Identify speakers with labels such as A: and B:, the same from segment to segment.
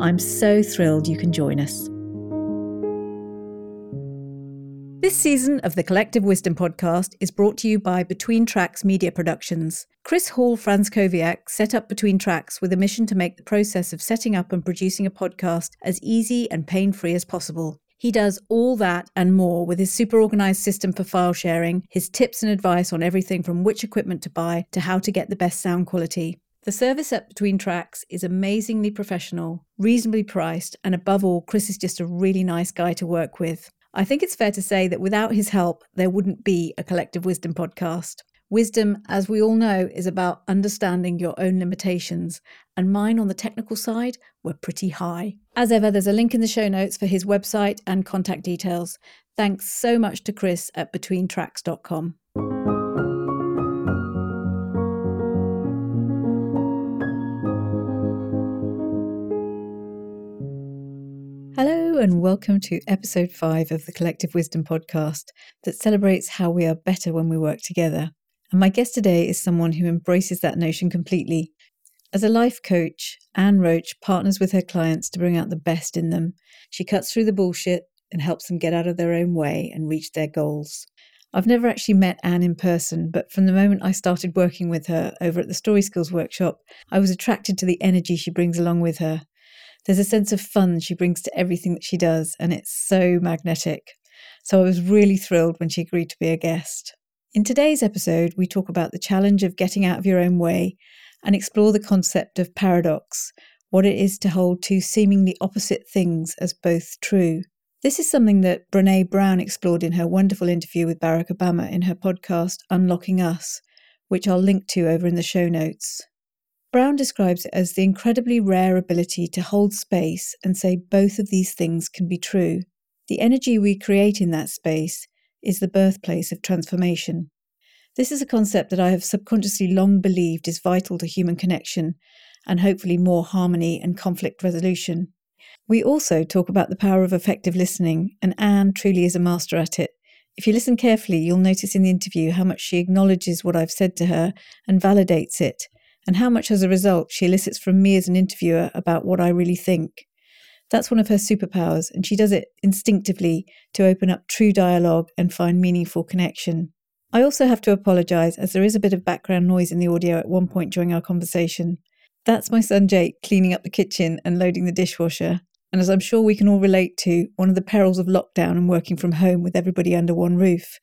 A: I'm so thrilled you can join us. This season of the Collective Wisdom podcast is brought to you by Between Tracks Media Productions. Chris Hall Franzkowiak set up Between Tracks with a mission to make the process of setting up and producing a podcast as easy and pain free as possible. He does all that and more with his super organized system for file sharing, his tips and advice on everything from which equipment to buy to how to get the best sound quality. The service at Between Tracks is amazingly professional, reasonably priced, and above all, Chris is just a really nice guy to work with. I think it's fair to say that without his help, there wouldn't be a Collective Wisdom podcast. Wisdom, as we all know, is about understanding your own limitations, and mine on the technical side were pretty high. As ever, there's a link in the show notes for his website and contact details. Thanks so much to Chris at betweentracks.com. and welcome to episode five of the Collective Wisdom podcast that celebrates how we are better when we work together. And my guest today is someone who embraces that notion completely. As a life coach, Anne Roche partners with her clients to bring out the best in them. She cuts through the bullshit and helps them get out of their own way and reach their goals. I've never actually met Anne in person, but from the moment I started working with her over at the Story Skills Workshop, I was attracted to the energy she brings along with her. There's a sense of fun she brings to everything that she does, and it's so magnetic. So I was really thrilled when she agreed to be a guest. In today's episode, we talk about the challenge of getting out of your own way and explore the concept of paradox, what it is to hold two seemingly opposite things as both true. This is something that Brené Brown explored in her wonderful interview with Barack Obama in her podcast Unlocking Us, which I'll link to over in the show notes. Brown describes it as the incredibly rare ability to hold space and say both of these things can be true. The energy we create in that space is the birthplace of transformation. This is a concept that I have subconsciously long believed is vital to human connection and hopefully more harmony and conflict resolution. We also talk about the power of effective listening, and Anne truly is a master at it. If you listen carefully, you'll notice in the interview how much she acknowledges what I've said to her and validates it, and how much as a result she elicits from me as an interviewer about what I really think. That's one of her superpowers, and she does it instinctively to open up true dialogue and find meaningful connection. I also have to apologise as there is a bit of background noise in the audio at one point during our conversation. That's my son Jake cleaning up the kitchen and loading the dishwasher. And as I'm sure we can all relate to, one of the perils of lockdown and working from home with everybody under one roof.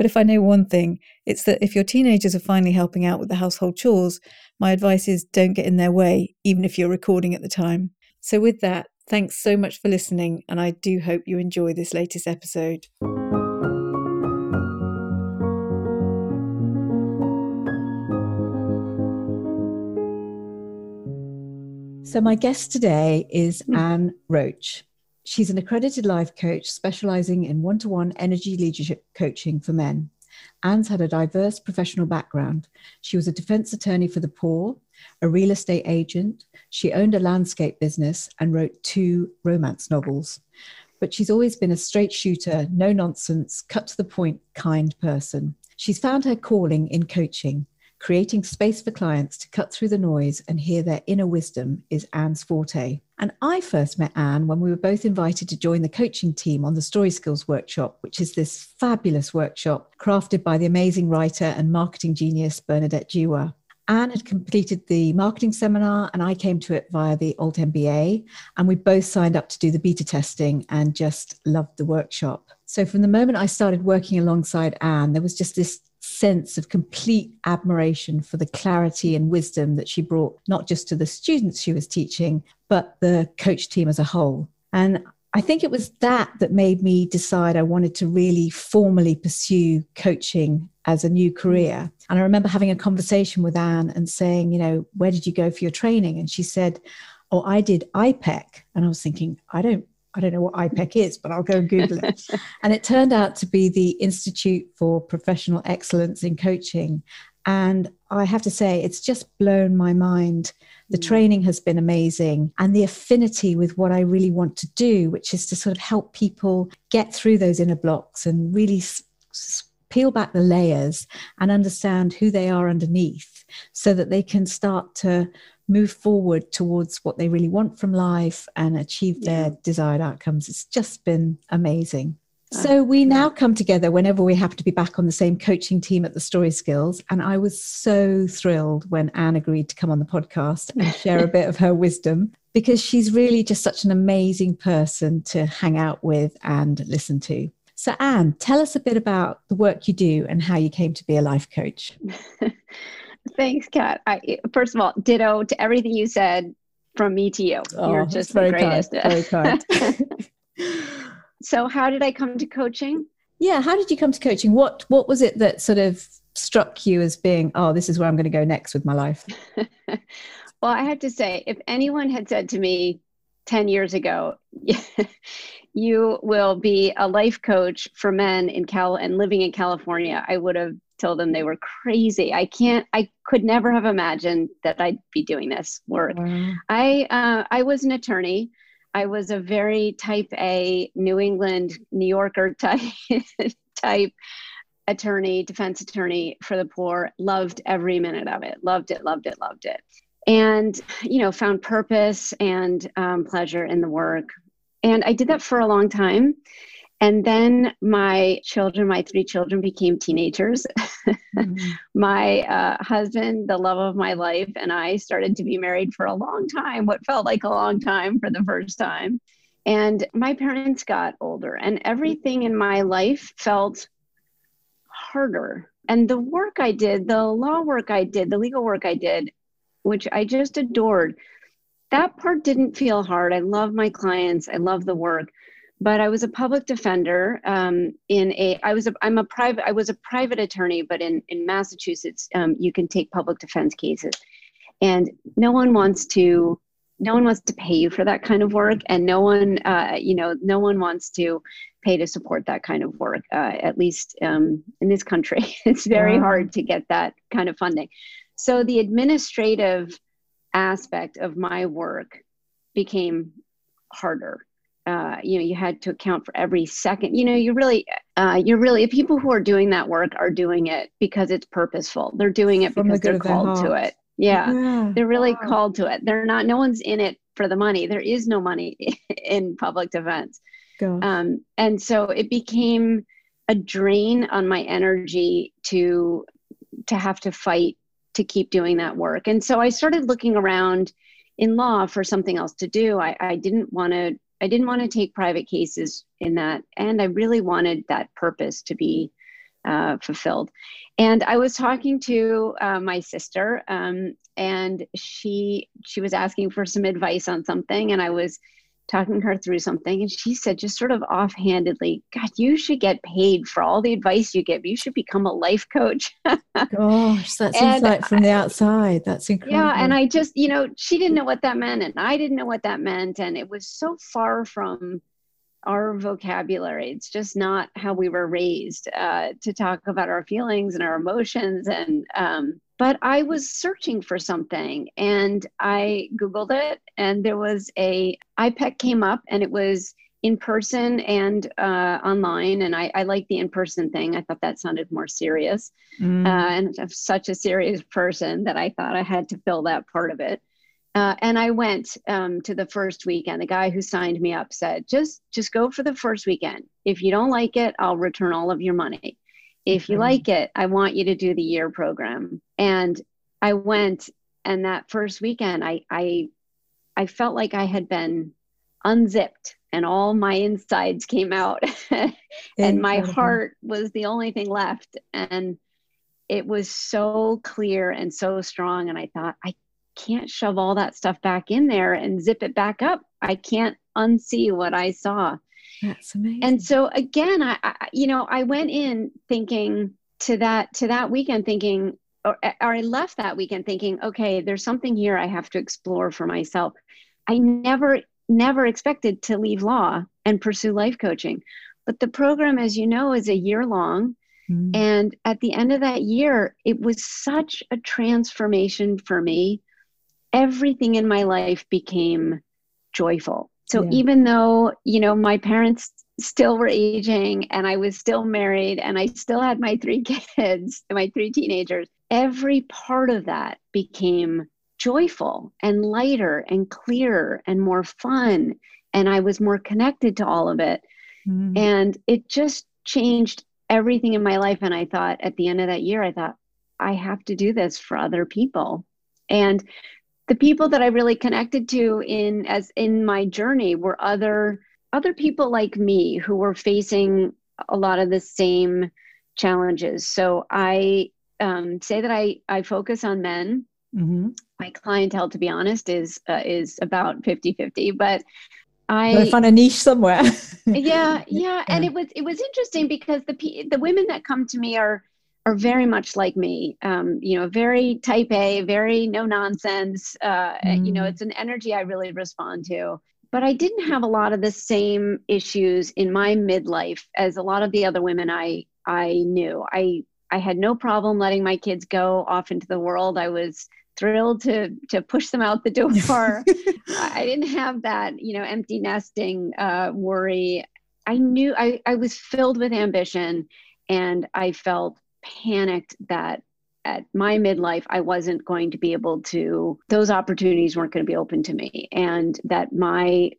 A: But if I know one thing, it's that if your teenagers are finally helping out with the household chores, my advice is don't get in their way, even if you're recording at the time. So, with that, Thanks so much for listening, and I do hope you enjoy this latest episode. So, my guest today is hmm. Anne Roche. She's an accredited life coach specializing in one to one energy leadership coaching for men. Anne's had a diverse professional background. She was a defense attorney for the poor, a real estate agent. She owned a landscape business and wrote two romance novels. But she's always been a straight shooter, no nonsense, cut to the point kind person. She's found her calling in coaching. Creating space for clients to cut through the noise and hear their inner wisdom is Anne's forte. And I first met Anne when we were both invited to join the coaching team on the Story Skills Workshop, which is this fabulous workshop crafted by the amazing writer and marketing genius Bernadette Jiwa. Anne had completed the marketing seminar and I came to it via the Alt MBA. And we both signed up to do the beta testing and just loved the workshop. So from the moment I started working alongside Anne, there was just this sense of complete admiration for the clarity and wisdom that she brought, not just to the students she was teaching, but the coach team as a whole. And I think it was that that made me decide I wanted to really formally pursue coaching as a new career. And I remember having a conversation with Anne and saying, you know, where did you go for your training? And she said, oh, I did IPEC. And I was thinking, I don't I don't know what IPEC is, but I'll go and Google it. and it turned out to be the Institute for Professional Excellence in Coaching. And I have to say, it's just blown my mind. The mm. training has been amazing, and the affinity with what I really want to do, which is to sort of help people get through those inner blocks and really peel back the layers and understand who they are underneath so that they can start to move forward towards what they really want from life and achieve yeah. their desired outcomes. It's just been amazing. So we now come together whenever we happen to be back on the same coaching team at the Story Skills. And I was so thrilled when Anne agreed to come on the podcast and share a bit of her wisdom because she's really just such an amazing person to hang out with and listen to. So, Anne, tell us a bit about the work you do and how you came to be a life coach.
B: Thanks, Kat. I, first of all, ditto to everything you said from me to you. Oh, You're just the greatest.
A: Kind, very kind.
B: so, how did I come to coaching?
A: Yeah, how did you come to coaching? What What was it that sort of struck you as being, oh, this is where I'm going to go next with my life?
B: well, I have to say, if anyone had said to me 10 years ago, you will be a life coach for men in Cal and living in California, I would have told them they were crazy. I can't, I could never have imagined that I'd be doing this work. I, uh, I was an attorney. I was a very type A New England, New Yorker type, type attorney, defense attorney for the poor. Loved every minute of it. Loved it, loved it, loved it. And, you know, found purpose and um, pleasure in the work. And I did that for a long time. And then my children, my three children, became teenagers. Mm-hmm. my uh, husband, the love of my life, and I started to be married for a long time, what felt like a long time for the first time. And my parents got older, and everything in my life felt harder. And the work I did, the law work I did, the legal work I did, which I just adored, that part didn't feel hard. I love my clients, I love the work but I was a public defender um, in a. I was a. I'm a private. I was a private attorney, but in in Massachusetts, um, you can take public defense cases, and no one wants to. No one wants to pay you for that kind of work, and no one, uh, you know, no one wants to pay to support that kind of work. Uh, at least um, in this country, it's very wow. hard to get that kind of funding. So the administrative aspect of my work became harder uh, you know you had to account for every second. You know you really uh, you're really people who are doing that work are doing it because it's purposeful. They're doing it From because the they're called to it. Yeah, yeah. they're really wow. called to it. They're not no one's in it for the money. There is no money in public defense. Um, and so it became a drain on my energy to to have to fight to keep doing that work. And so i started looking around in law for something else to do. I, I didn't want to I didn't want to take private cases in that, and I really wanted that purpose to be uh, fulfilled. And I was talking to uh, my sister, um, and she she was asking for some advice on something, and I was talking her through something and she said just sort of offhandedly god you should get paid for all the advice you give. You should become a life coach.
A: Gosh that's and insight from the outside that's incredible.
B: yeah and i just you know she didn't know what that meant and i didn't know what that meant and it was so far from our vocabulary. It's just not how we were raised uh, to talk about our feelings and our emotions and um, but I was searching for something and I Googled it and there was a IPEC came up and it was in person and uh, online. And I, I like the in person thing. I thought that sounded more serious. Mm. Uh, and I'm such a serious person that I thought I had to fill that part of it. Uh, and I went um, to the first weekend. The guy who signed me up said, "Just, just go for the first weekend. If you don't like it, I'll return all of your money." If you mm-hmm. like it, I want you to do the year program. And I went and that first weekend I I I felt like I had been unzipped and all my insides came out. And my heart was the only thing left. And it was so clear and so strong. And I thought I can't shove all that stuff back in there and zip it back up. I can't unsee what I saw.
A: That's amazing.
B: And so again, I, I, you know, I went in thinking to that to that weekend thinking or, or I left that weekend thinking, okay, there's something here I have to explore for myself. I never, never expected to leave law and pursue life coaching. But the program, as you know, is a year long. Mm. And at the end of that year, it was such a transformation for me. Everything in my life became joyful. So yeah. even though, you know, my parents still were aging and I was still married and I still had my three kids, and my three teenagers, every part of that became joyful and lighter and clearer and more fun. And I was more connected to all of it. Mm. And it just changed everything in my life. And I thought at the end of that year, I thought, I have to do this for other people. And the people that I really connected to in as in my journey were other other people like me who were facing a lot of the same challenges. So I um, say that I I focus on men. Mm-hmm. My clientele, to be honest, is uh, is about 50-50, but
A: I find a niche somewhere.
B: yeah, yeah, and it was it was interesting because the the women that come to me are are very much like me. Um, you know, very type A, very no nonsense. Uh, mm. You know, mm. it's an energy I really respond to. But I didn't have a lot of the same issues in my midlife as a lot of the other women I I knew. I I had no problem letting my kids go off into the world. I was thrilled to to push them out the door. I didn't have that, you know, empty nesting uh, worry. I knew I, I was filled with ambition and I felt panicked that at my midlife I wasn't going to be able to those opportunities weren't going to be open to me and that my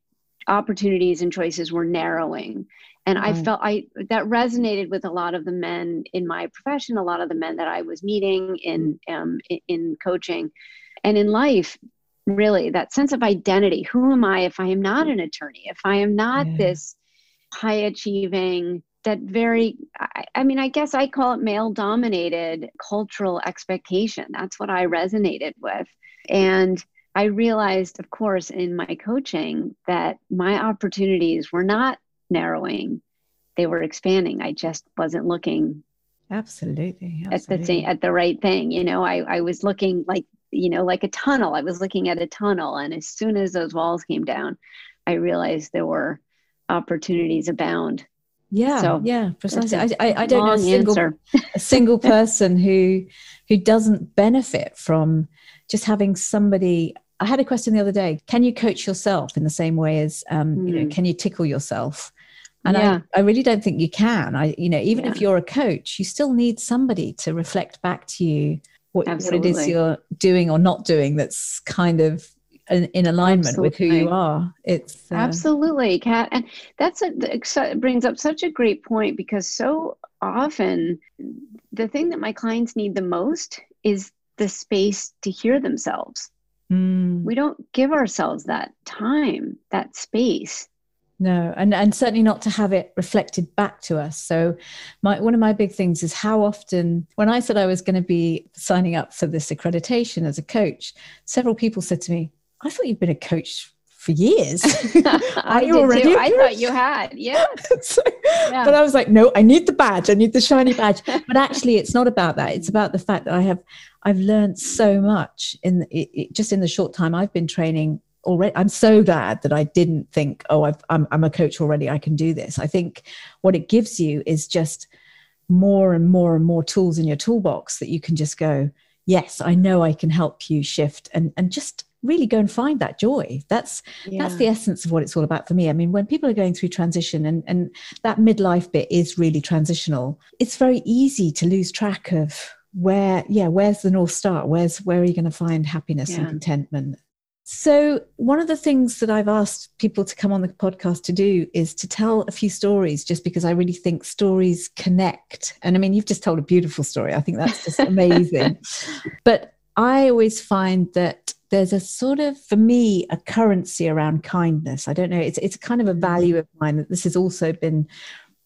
B: opportunities and choices were narrowing. And i mm. felt i that resonated with a lot of the men in my profession a lot of the men that i was meeting in mm. um, in coaching. And in life really that sense of identity who am i if i am not mm. an attorney? If i am not yeah. this high achieving that very I, I, mean i guess i call it male dominated cultural expectation. That's what i resonated with. And i realized of course in my coaching that my opportunities were not narrowing. They were expanding. I just wasn't looking
A: absolutely,
B: absolutely. at the at the right thing. You know i i was looking like you know like a tunnel. I was looking at a tunnel and as soon as those walls came down i realized there were opportunities abound
A: yeah, so yeah, precisely. I, I, I, don't know a single, a single person who who doesn't benefit from just having somebody. I had a question the other day. Can you coach yourself in the same way as um, mm. you know? Hmm. Can you tickle yourself? And yeah. I, I really don't think you can. I, you know, even yeah. if you're a coach, you still need somebody to reflect back to you what, what it is you're doing or not doing that's kind of in, in alignment Absolutely. with who you are. It's
B: uh, Absolutely, Kat, and that's a it brings up such a great point because so often the thing that my clients need the most is the space to hear themselves. Mm. We don't give ourselves that time, that space.
A: No, and and certainly not to have it reflected back to us. So, my one of my big things is how often, when I said I was going to be signing up for this accreditation as a coach, several people said to me, I thought you'd been a coach for years.
B: I did already too. I thought you had, yeah. so,
A: yeah. But I was like, no, I need the badge. I need the shiny badge. but actually, it's not about that. It's about the fact that I have, I've learned so much in it, it, just in the short time I've been training already. I'm so glad that I didn't think, oh, i I'm I'm a coach already. I can do this. I think what it gives you is just more and more and more tools in your toolbox that you can just go, yes, I know I can help you shift and and just really go and find that joy. That's yeah. that's the essence of what it's all about for me. I mean when people are going through transition and and that midlife bit is really transitional it's very easy to lose track of where yeah where's the north star? Where's where are you going to find happiness yeah. and contentment? So one of the things that i've asked people to come on the podcast to do is to tell a few stories just because i really think stories connect. And i mean you've just told a beautiful story. I think that's just amazing. But i always find that there's a sort of for me a currency around kindness. I don't know it's it's kind of a mm-hmm. value of mine that this has also been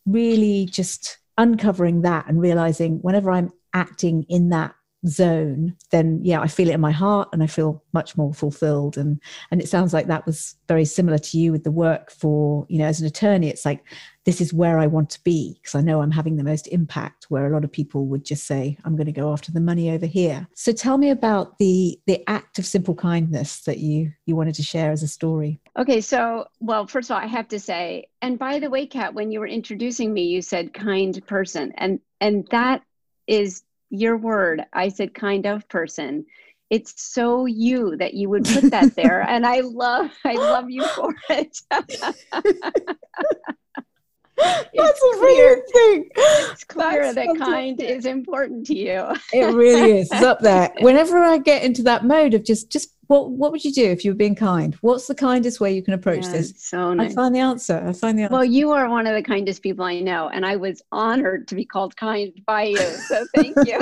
A: really just uncovering that and realizing whenever i'm acting in that zone, then yeah, I feel it in my heart and I feel much more fulfilled. And and it sounds like that was very similar to you with the work for, you know, as an attorney, it's like this is where I want to be because I know I'm having the most impact where a lot of people would just say, I'm going to go after the money over here. So tell me about the the act of simple kindness that you you wanted to share as a story.
B: Okay, so well, first of all, I have to say, and by the way, Kat, when you were introducing me, you said kind person. And and that is your word. I said kind of person. It's so you that you would put that there. and I love I love you for it.
A: That's a clear, thing.
B: It's clear That's that kind is important to you.
A: it really is. It's up there. Whenever I get into that mode of just, just what, what would you do if you were being kind? What's the kindest way you can approach yeah, this?
B: So nice.
A: I find the answer. I find the answer.
B: Well, you are one of the kindest people I know, and I was honored to be called kind by you. So thank you.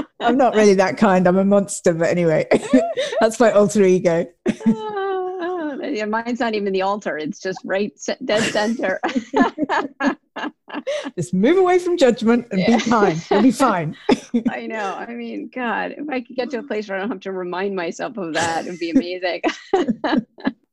A: I'm not really that kind. I'm a monster, but anyway, that's my alter ego.
B: Yeah, mine's not even the altar. It's just right dead center.
A: just move away from judgment and yeah. be kind. You'll be fine.
B: I know. I mean, God, if I could get to a place where I don't have to remind myself of that, it'd be amazing.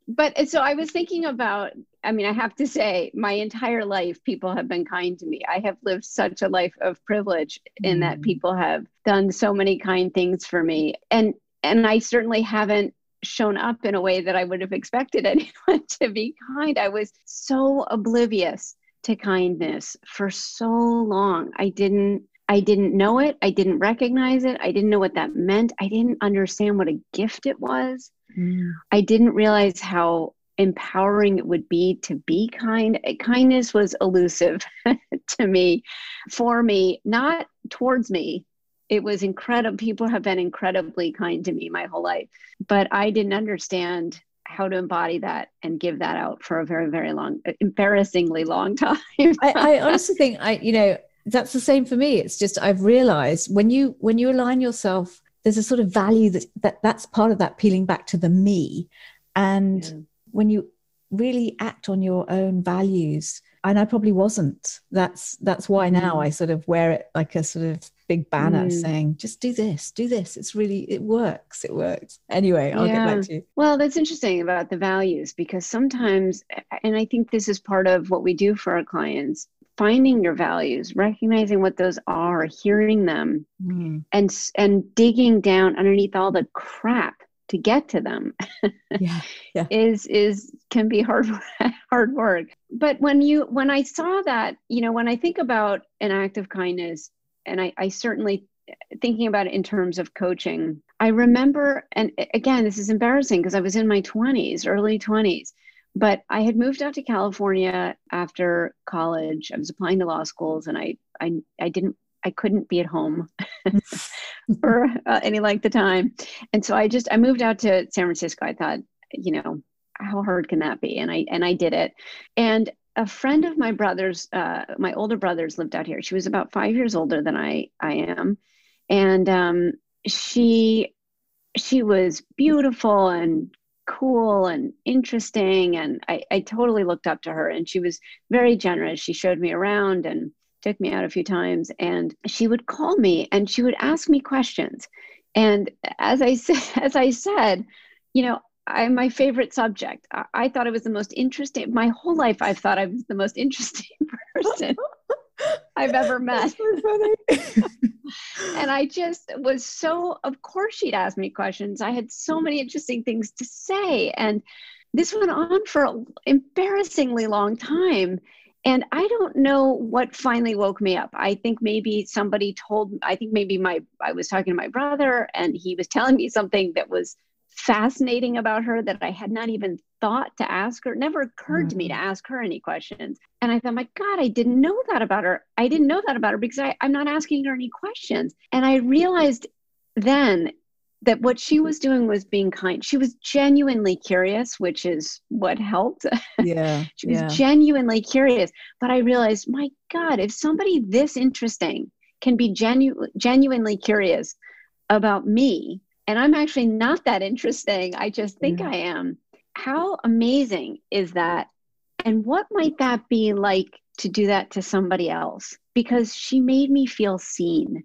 B: but so I was thinking about, I mean, I have to say, my entire life, people have been kind to me. I have lived such a life of privilege in mm. that people have done so many kind things for me. And and I certainly haven't shown up in a way that I would have expected anyone to be kind. I was so oblivious to kindness for so long. I didn't I didn't know it. I didn't recognize it. I didn't know what that meant. I didn't understand what a gift it was. Mm. I didn't realize how empowering it would be to be kind. Kindness was elusive to me, for me, not towards me, it was incredible. People have been incredibly kind to me my whole life, but I didn't understand how to embody that and give that out for a very, very long, embarrassingly long time.
A: I, I honestly think I, you know, that's the same for me. It's just I've realized when you when you align yourself, there's a sort of value that, that that's part of that peeling back to the me, and yeah. when you really act on your own values and I probably wasn't. That's that's why now mm. I sort of wear it like a sort of big banner mm. saying, just do this, do this. It's really it works. It works. Anyway, I'll yeah. get back to you.
B: Well, that's interesting about the values because sometimes and I think this is part of what we do for our clients, finding your values, recognizing what those are, hearing them, mm. and and digging down underneath all the crap to get to them yeah, yeah. is is can be hard hard work but when you when i saw that you know when i think about an act of kindness and i, I certainly eh, thinking about it in terms of coaching i remember and eh, again this is embarrassing because i was in my 20s early 20s but i had moved out to california after college i was applying to law schools and i i, I didn't I couldn't be at home for uh, any length of time. And so I just I moved out to San Francisco. I thought, you know, how hard can that be? And I and I did it. And a friend of my brother's, uh, my older brother's lived out here. She was about five years older than I I am, and um, she she was beautiful and cool and interesting and I, I totally looked up to her and she was very generous she showed me around and took me out a few times and she would call me and she would ask me questions. And as i said as i said you know i'm my favorite subject. I, I thought it was the most interesting my whole life i've thought i was the most interesting person i've ever met. and i just was so of course she'd ask me questions. I had so many interesting things to say. And this went on for an embarrassingly long time and i don't know what finally woke me up i think maybe somebody told i think maybe my i was talking to my brother and he was telling me something that was fascinating about her that i had not even thought to ask her it never occurred mm-hmm. to me to mm-hmm. ask her any questions and i thought my god i didn't know that about her i didn't know that about her because I, i'm not asking her any questions and i realized then that what she was doing was being kind. She was genuinely curious, which is what helped.
A: Yeah.
B: she was
A: yeah.
B: genuinely curious. But I realized, my God, if somebody this interesting can be genu- genuinely curious about me, and I'm actually not that interesting, I just think mm. I am. How amazing is that? And what might that be like to do that to somebody else? Because she made me feel seen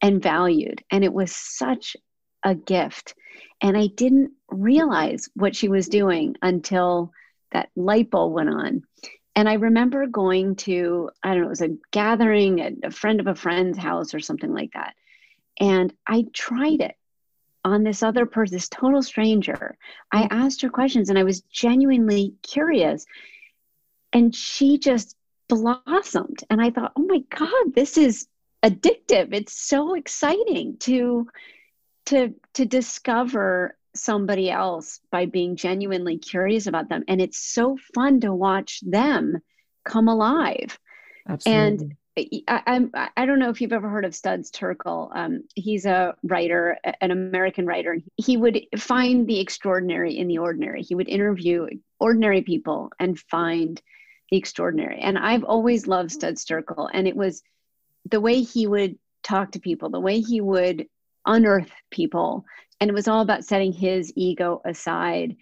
B: and valued. And it was such a gift. And I didn't realize what she was doing until that light bulb went on. And I remember going to, I don't know, it was a gathering at a friend of a friend's house or something like that. And I tried it on this other person, this total stranger. I mm. asked her questions and I was genuinely curious. And she just blossomed. And I thought, oh my God, this is addictive. It's so exciting to to to discover somebody else by being genuinely curious about them. And it's so fun to watch them come alive. Absolutely. And I, I'm I don't know if you've ever heard of Studs Terkel. Um, he's a writer, an American writer. And he would find the extraordinary in the ordinary. He would interview ordinary people and find the extraordinary. And I've always loved Studs Terkel, and it was the way he would talk to people, the way he would unearth people, and it was all about setting his ego aside.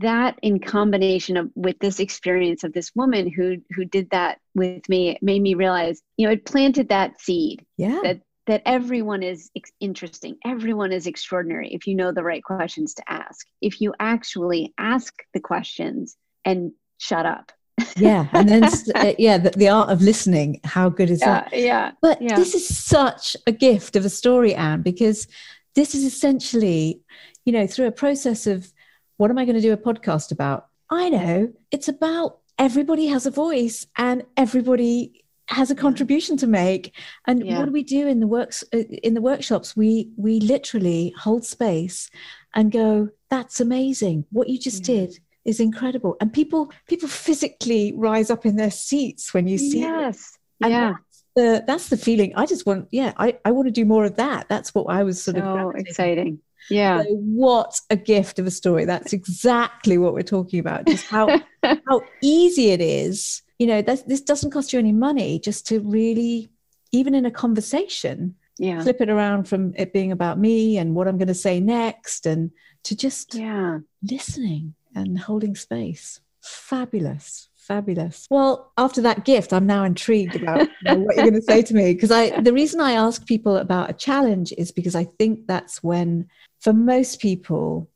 B: That in combination of with this experience of this woman who who did that with me made me realize you know it planted that seed
A: yeah.
B: that that everyone is ex- interesting. Everyone is extraordinary if you know the right questions to ask. If you actually ask the questions and shut up
A: yeah and then uh, yeah the, the, art of listening how good is
B: yeah,
A: that
B: yeah
A: but
B: yeah.
A: this is such a gift of a story anne because this is essentially you know through a process of what am I going to do a podcast about? I know it's about everybody has a voice and everybody has a contribution to make and yeah. what do we do in the works uh, in the workshops we we literally hold space and go that's amazing what you just did is incredible. And people people physically rise up in their seats when you see
B: yes.
A: It.
B: yeah.
A: that's the, that's the feeling. I just want yeah i i want to do more of that. That's what i was sort
B: so
A: of
B: exciting. Yeah.
A: So what a gift of a story. That's exactly what we're talking about. Just how how easy it is. You know this doesn't cost you any money just to really even in a conversation
B: yeah.
A: flip it around from it being about me and what i'm going to say next and to just
B: yeah.
A: listening and holding space fabulous fabulous well after that gift i'm now intrigued about you know, what you're going to say to me because i the reason i ask people about a challenge is because i think that's when for most people,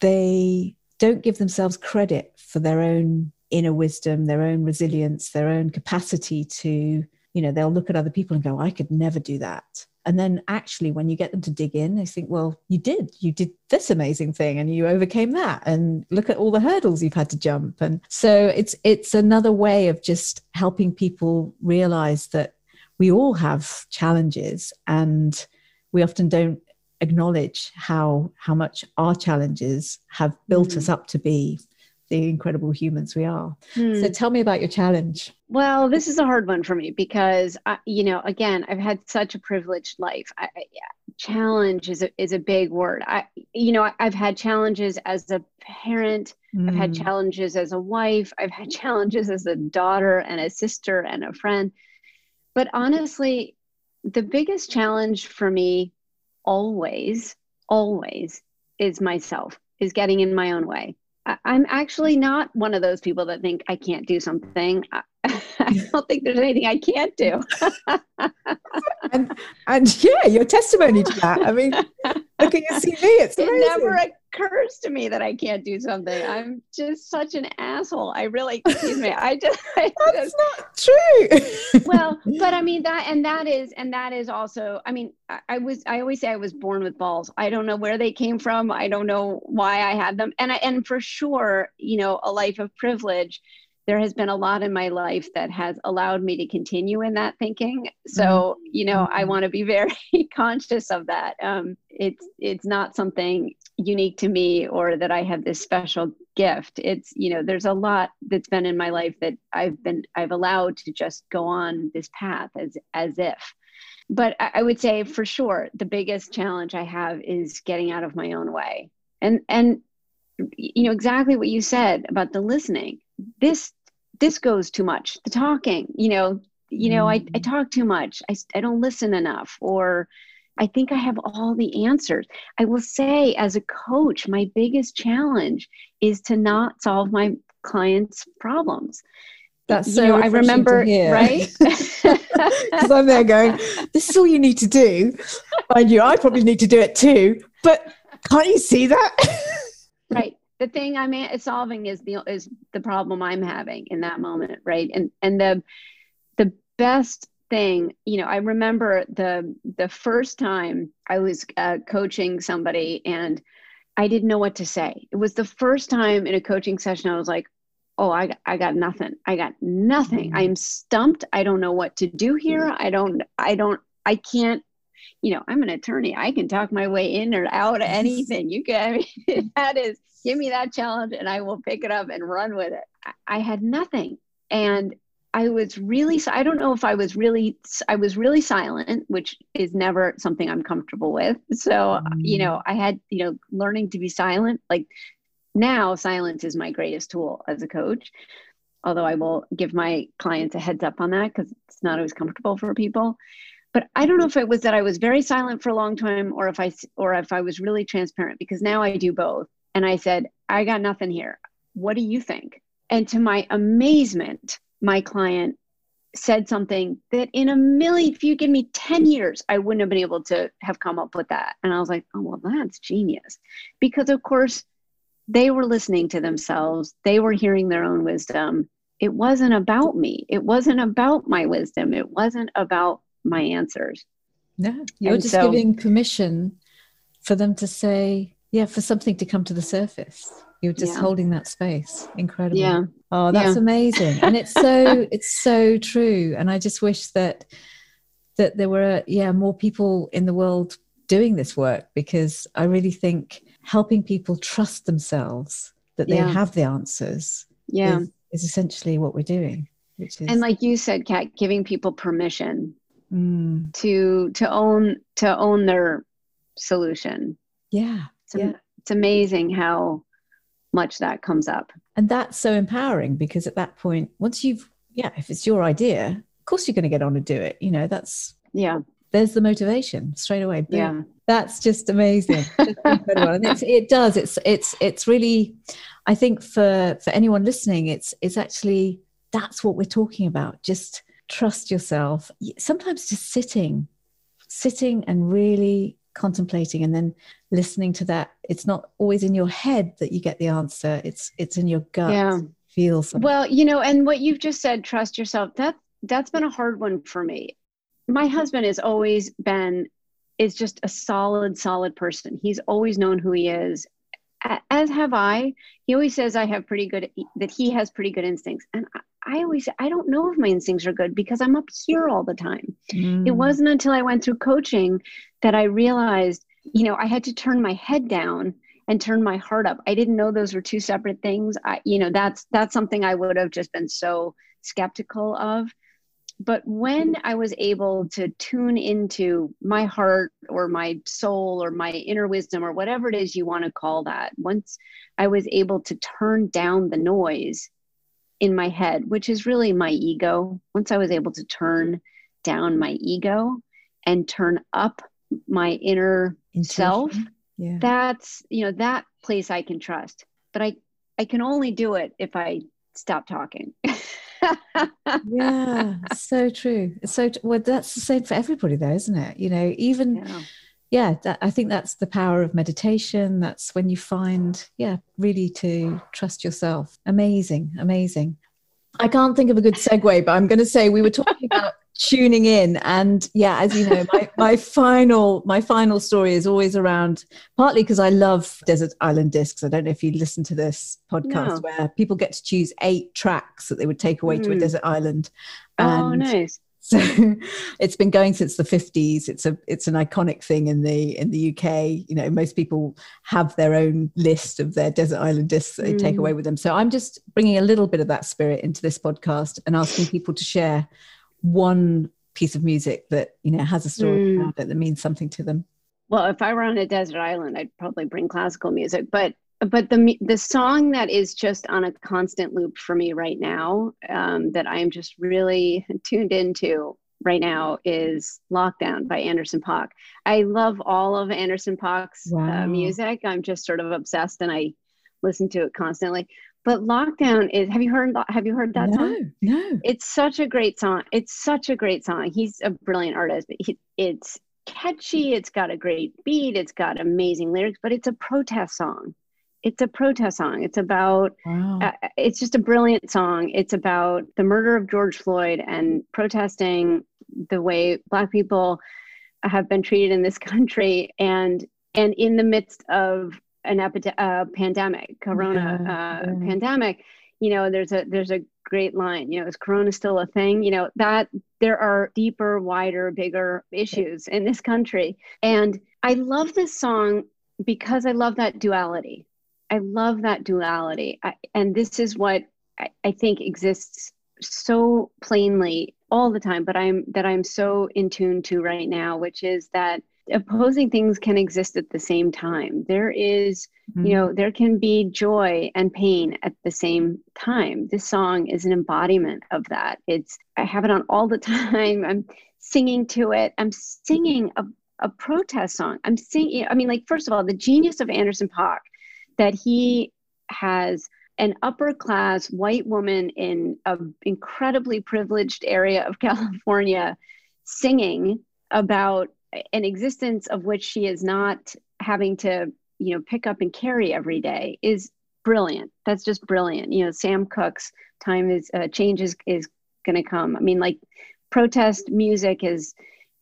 A: they don't give themselves credit for their own inner wisdom, their own resilience, their own capacity to, you know, they'll look at other people and go, I could never do that. And then actually, when you get them to dig in, they think, well, you did, you did this amazing thing and you overcame that. And look at all the hurdles you've had to jump. And so it's it's another way of just helping people realize that we all have challenges and we often don't acknowledge how how much our challenges have built mm. us up to be the incredible humans we are. Mm. So tell me about your challenge.
B: Well, this is a hard one for me because I, you know, again, I've had such a privileged life. I, yeah, challenge is a, is a big word. I, you know, I've had challenges as a parent. Mm. I've had hmm. challenges as a wife. I've had challenges as a daughter and a sister and a friend. But honestly, the biggest challenge for me always, always is myself, is getting in my own way. I, am actually not one of those people that think I can't do something. I, I don't think there's anything I can't do.
A: and, and yeah, your testimony to that. I mean, look at your CV. It's
B: amazing. it never occurs to me that I can't do something. I'm just such an asshole. I really, excuse me. I just, I
A: that's just, not true.
B: well, but I mean that, and that is, and that is also. I mean, I, I, was, I always say I was born with balls. I don't know where they came from. I don't know why I had them, and I, and for sure, you know, a life of privilege there has been a lot in my life that has allowed me to continue in that thinking. So, mm-hmm. you know, I mm-hmm. want to be very conscious of that. Um, it's it's not something unique to me or that I have this special gift. It's you know, there's a lot that's been in my life that I've been I've allowed to just go on this path as as if. But I would say for sure the biggest challenge I have is getting out of my own way. And and you know exactly what you said about the listening this this goes too much the talking you know you know I, I mm. talk too much I, I don't listen enough or i think i have all the answers i will say as a coach my biggest challenge is to not solve my clients problems
A: That's so you know, I remember, right? Because I'm there going, this is all you need to do. Mind you, I probably need to do it too. But can't you see that?
B: right. The thing I'm solving is the is the problem I'm having in that moment, right? And and the the best thing, you know, I remember the the first time I was uh, coaching somebody and I didn't know what to say. It was the first time in a coaching session I was like, oh I, I got nothing i got nothing mm-hmm. i'm stumped i don't know what to do here mm-hmm. i don't i don't i can't you know i'm an attorney. I can talk my way in or out of anything. You can I mean, that is give me that challenge and i will pick it up and run with it. I, had nothing. And i was really i don't know if i was really i was really silent which is never something i'm comfortable with. So mm. you know i had you know learning to be silent. Like now silence is my greatest tool as a coach. Although i will give my clients a heads up on that because it's not always comfortable for people but i don't know mm-hmm. if it was that i was very silent for a long time or if i or if i was really transparent because now i do both. And i said i got nothing here. What do you think? And to my amazement my client said something that in a million if you give me 10 years i wouldn't have been able to have come up with that. And i was like oh well that's genius. Because of course they were listening to themselves, they were hearing their own wisdom. It wasn't about me, it wasn't about my wisdom, it wasn't about my answers.
A: Yeah, you're and just so, giving permission for them to say, yeah, for something to come to the surface. You're just yeah. holding that space. Incredible.
B: Yeah.
A: Oh, that's yeah. amazing. And it's so it's so true. And I just wish that that there were yeah more people in the world doing this work because I really think helping people trust themselves that they yeah. have the answers
B: yeah
A: is, is, essentially what we're doing
B: which is and like you said kat giving people permission mm. to to own to own their solution.
A: Yeah
B: it's,
A: yeah.
B: it's amazing how much that comes up.
A: And that's so empowering because at that point once you've yeah if it's your idea of course you're going to get on and do it you know that's
B: yeah.
A: there's the motivation straight away. Boom. yeah. That's just amazing. And it's, it does it's it's it's really i think for for anyone listening it's it's actually that's what we're talking about just trust yourself. Sometimes just sitting sitting and really contemplating and then listening to that. It's not always in your head that you get the answer. It's it's in your gut. Yeah. Feel something.
B: well you know and what you've just said trust yourself that that's been a hard one for me. My husband has always been is just a solid solid person. He's always known who he is. As have i. He always says i have pretty good that he has pretty good instincts. And i, always i don't know if my instincts are good because i'm up here all the time. Mm. it wasn't until i went through coaching that i realized you know i had to turn my head down and turn my heart up. I didn't know those were two separate things. I you know that's that's something i would have just been so skeptical of. But when I was able to tune into my heart or my soul or my inner wisdom or whatever it is you want to call that, once I was able to turn down the noise in my head, which is really my ego, once I was able to turn down my ego and turn up my inner Intuition. self, yeah. that's, you know, that place I can trust. But I, I can only do it if I stop talking.
A: yeah, so true. So well, that's the same for everybody, though, isn't it? You know, even yeah, yeah that, I think that's the power of meditation. That's when you find, yeah, really to trust yourself. Amazing, amazing. I can't think of a good segue, but I'm going to say we were talking about tuning in and yeah as you know my, my final my final story is always around partly because i love desert island discs i don't know if you listen to this podcast no. where people get to choose eight tracks that they would take away mm. to a hmm. desert island
B: oh nice
A: so it's been going since the 50s it's a it's an iconic thing in the in the uk you know most people have their own list of their desert island discs that they mm. take away with them so i'm just bringing a little bit of that spirit into this podcast and asking people to share one piece of music that you know has a story mm. that means something to them
B: well if i were on a desert island i'd probably bring classical music but but the the song that is just on a constant loop for me right now um, that i am just really tuned into right now is lockdown by anderson .paak. I love all of anderson .paak's uh, wow. uh, music. I'm just sort of obsessed and i listen to it constantly. But lockdown is have you heard have you heard that
A: no,
B: song
A: no.
B: It's such a great song. It's such a great song. He's a brilliant artist but he, it's catchy. It's got a great beat. It's got amazing lyrics but it's a protest song it's a protest song it's about
A: wow.
B: uh, it's just a brilliant song it's about the murder of george floyd and protesting the way black people have been treated in this country and and in the midst of an epidemic, uh, pandemic, corona
A: Yeah,
B: uh,
A: yeah.
B: pandemic, you know, there's a there's a great line. You know, is corona still a thing? You know that there are deeper, wider, bigger issues in this country, and I love this song because I love that duality. I love that duality, I, and this is what I, I think exists so plainly all the time. But I'm that I'm so in tune to right now, which is that opposing things can exist at the same time. There is,
A: Mm-hmm.
B: you know, there can be joy and pain at the same time. This song is an embodiment of that. It's, I have it on all the time. I'm singing to it. I'm singing a, a protest song. I'm singing, I mean, like, first of all, the genius of Anderson .Paak that he has an upper class white woman in an incredibly privileged area of California singing about an existence of which she is not having to you know pick up and carry every day is brilliant. That's just brilliant. You know sam cooke's time is uh, change is, is going to come. I mean like protest music is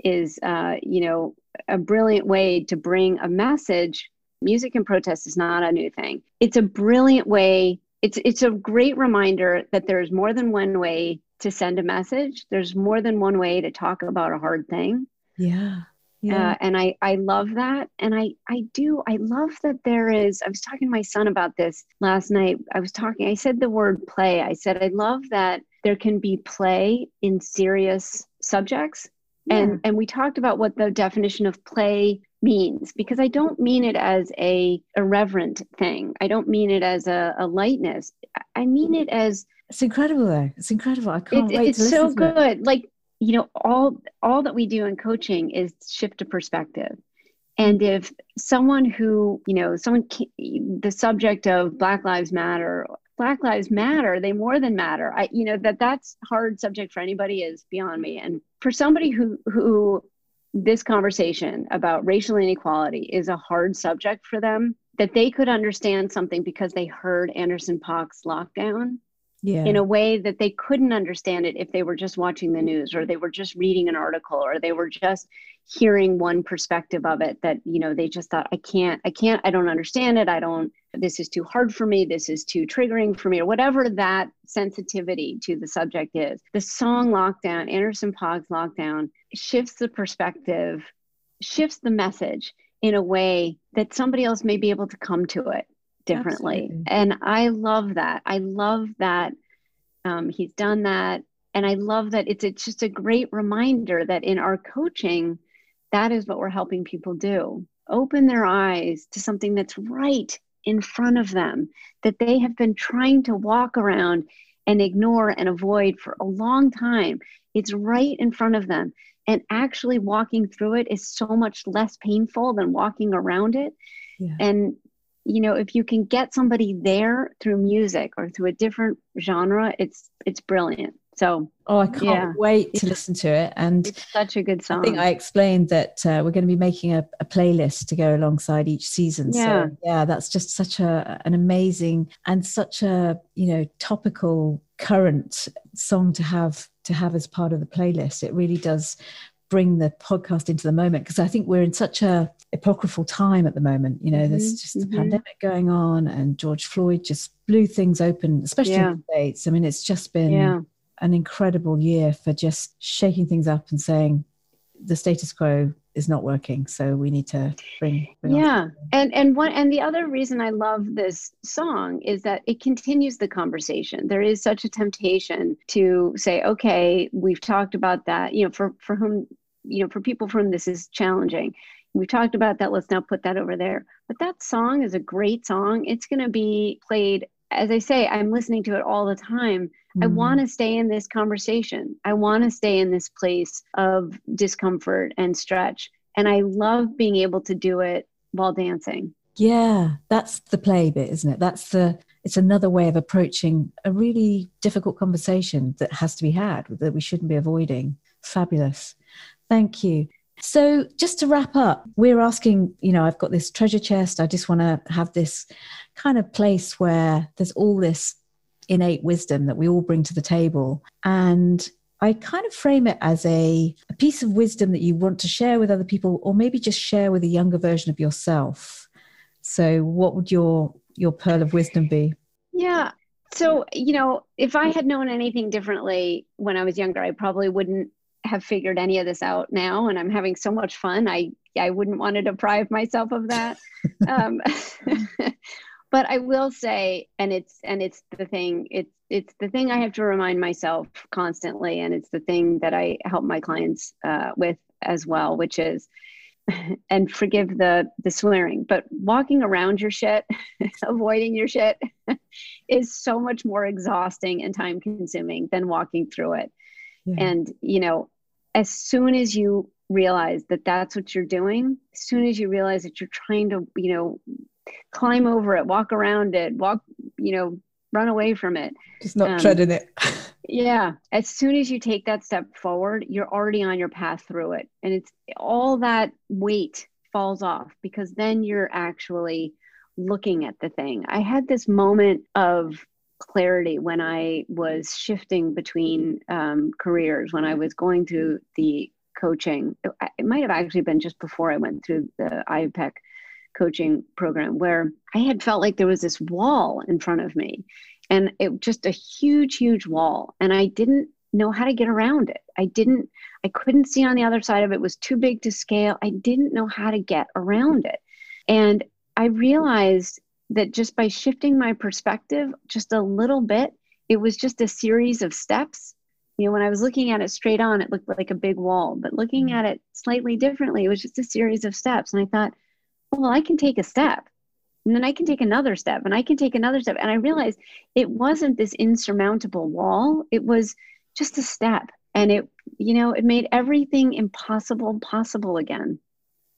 B: is uh, you know a brilliant way to bring a message music and protest is not a new thing it's a brilliant way it's it's a great reminder that there's more than one way to send a message there's more than one way to talk about a hard thing
A: yeah yeah.
B: uh, and I, I love that. And I, I do, I love that there is, I was talking to my son about this last night. I was talking, I said the word play. I said, I love that there can be play in serious subjects. And, and we talked about what the definition of play means because I don't mean it as a irreverent thing. I don't mean it as a, a lightness. I mean it as
A: it's incredible though. It's incredible. I can't
B: it,
A: wait
B: it's
A: to listen
B: so
A: to it.
B: good. Like you know all all that we do in coaching is shift a perspective and if someone who you know someone the subject of black lives matter black lives matter they more than matter i you know that that's hard subject for anybody is beyond me and for somebody who who this conversation about racial inequality is a hard subject for them that they could understand something because they heard anderson .Paak's lockdown
A: Yeah.
B: in a way that they couldn't understand it if they were just watching the news or they were just reading an article or they were just hearing one perspective of it that you know they just thought i can't i can't i don't understand it. I don't this is too hard for me. This is too triggering for me or whatever that sensitivity to the subject is. The song lockdown anderson .Paak's lockdown shifts the perspective shifts the message in a way that somebody else may be able to come to it differently.
A: Absolutely.
B: and i love that. I love that um, he's done that. And i love that it's, it's just a great reminder that in our coaching that is what we're helping people do. Open their eyes to something that's right in front of them that they have been trying to walk around and ignore and avoid for a long time. It's right in front of them. And actually walking through it is so much less painful than walking around it.
A: Yeah.
B: and you know if you can get somebody there through music or through a different genre it's it's brilliant so
A: Oh, I can't
B: Yeah.
A: wait to listen to it. And
B: it's such a good song I
A: think I explained that uh, we're going to be making a, a playlist to go alongside each season.
B: Yeah.
A: So yeah, that's just such a an amazing and such a you know topical current song to have to have as part of the playlist. It really does bring the podcast into the moment because I think we're in such a apocryphal time at the moment. You know, there's
B: Mhm,
A: just a
B: mhm.
A: pandemic going on, and George Floyd just blew things open, especially
B: Yeah.
A: in the states. I mean, it's just been
B: yeah
A: an incredible year for just shaking things up and saying the status quo is not working. So we need to bring, bring
B: yeah. and and one and the other reason i love this song is that it continues the conversation. There is such a temptation to say okay we've talked about that you know for for whom you know for people for whom this is challenging. We talked about that. Let's now put that over there. But that song is a great song. It's going to be played as i say i'm listening to it all the time I
A: Mm.
B: want to stay in this conversation. I want to stay in this place of discomfort and stretch. And I love being able to do it while dancing.
A: yeah that's the play bit isn't it that's the it's another way of approaching a really difficult conversation that has to be had that we shouldn't be avoiding. Fabulous. Thank you. So, just to wrap up, we're asking, you know, I've got this treasure chest. I just want to have this kind of place where there's all this innate wisdom that we all bring to the table. And I kind of frame it as a, a piece of wisdom that you want to share with other people, or maybe just share with a younger version of yourself. So, what would your your pearl of wisdom be?
B: Yeah. So, you know, if I had known anything differently when I was younger, I probably wouldn't have figured any of this out now and I'm having so much fun. I I wouldn't want to deprive myself of that. um, but I will say, and it's and it's the thing, it's it's the thing I have to remind myself constantly, and it's the thing that I help my clients uh, with as well, which is and forgive the the swearing but walking around your shit avoiding your shit is so much more exhausting and time consuming than walking through it yeah. and you know as soon as you realize that that's what you're doing as soon as you realize that you're trying to you know climb over it walk around it walk you know run away from it.
A: Just not um, treading it.
B: Yeah. As soon as you take that step forward you're already on your path through it. And it's all that weight falls off because then you're actually looking at the thing. I had this moment of clarity when I was shifting between um, careers, when I was going through the coaching. It might have actually been just before I went through the IPEC coaching program, where I had felt like there was this wall in front of me, and it just a huge, huge wall, and I didn't know how to get around it. I didn't. I couldn't see on the other side of it. it was too big to scale. I didn't know how to get around it, and I realized that just by shifting my perspective just a little bit, it was just a series of steps. You know, when I was looking at it straight on, it looked like a big wall, but looking mm-hmm. at it slightly differently, it was just a series of steps. And I thought, well, I can take a step and then I can take another step and I can take another step. And I realized it wasn't this insurmountable wall, it was just a step. And it, you know, it made everything impossible possible again.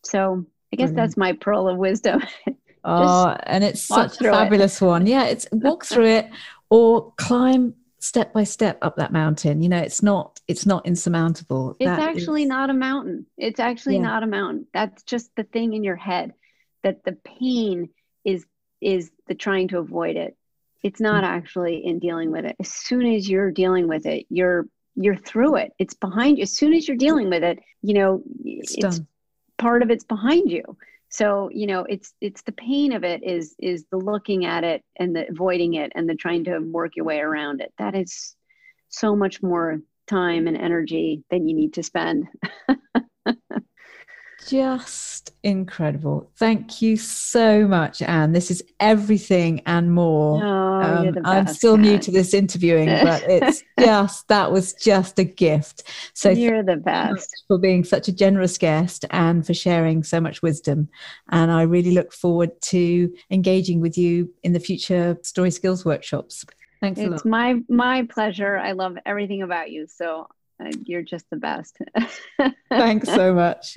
B: So I guess mm-hmm. that's my pearl of wisdom.
A: Oh, and it's such a fabulous it. one. Yeah, it's walk through it or climb step by step up that mountain. You know, it's not it's not insurmountable.
B: It's that actually is... not a mountain. It's actually yeah. not a mountain. That's just the thing in your head that the pain is is the trying to avoid it. It's not mm-hmm. actually in dealing with it. As soon as you're dealing with it, you're you're through it. It's behind you. As soon as you're dealing with it, you know, it's, it's part of it's behind you so you know it's it's the pain of it is is the looking at it and the avoiding it and the trying to work your way around it that is so much more time and energy than you need to spend
A: just incredible. Thank you so much, Anne. This is everything and more.
B: Oh, um, best,
A: I'm still new to this interviewing, but it's just that was just a gift. So
B: you're the best
A: for being such a generous guest and for sharing so much wisdom. And I really look forward to engaging with you in the future story skills workshops. Thanks
B: it's my my pleasure. I love everything about you. So uh, you're just the best.
A: Thanks so much.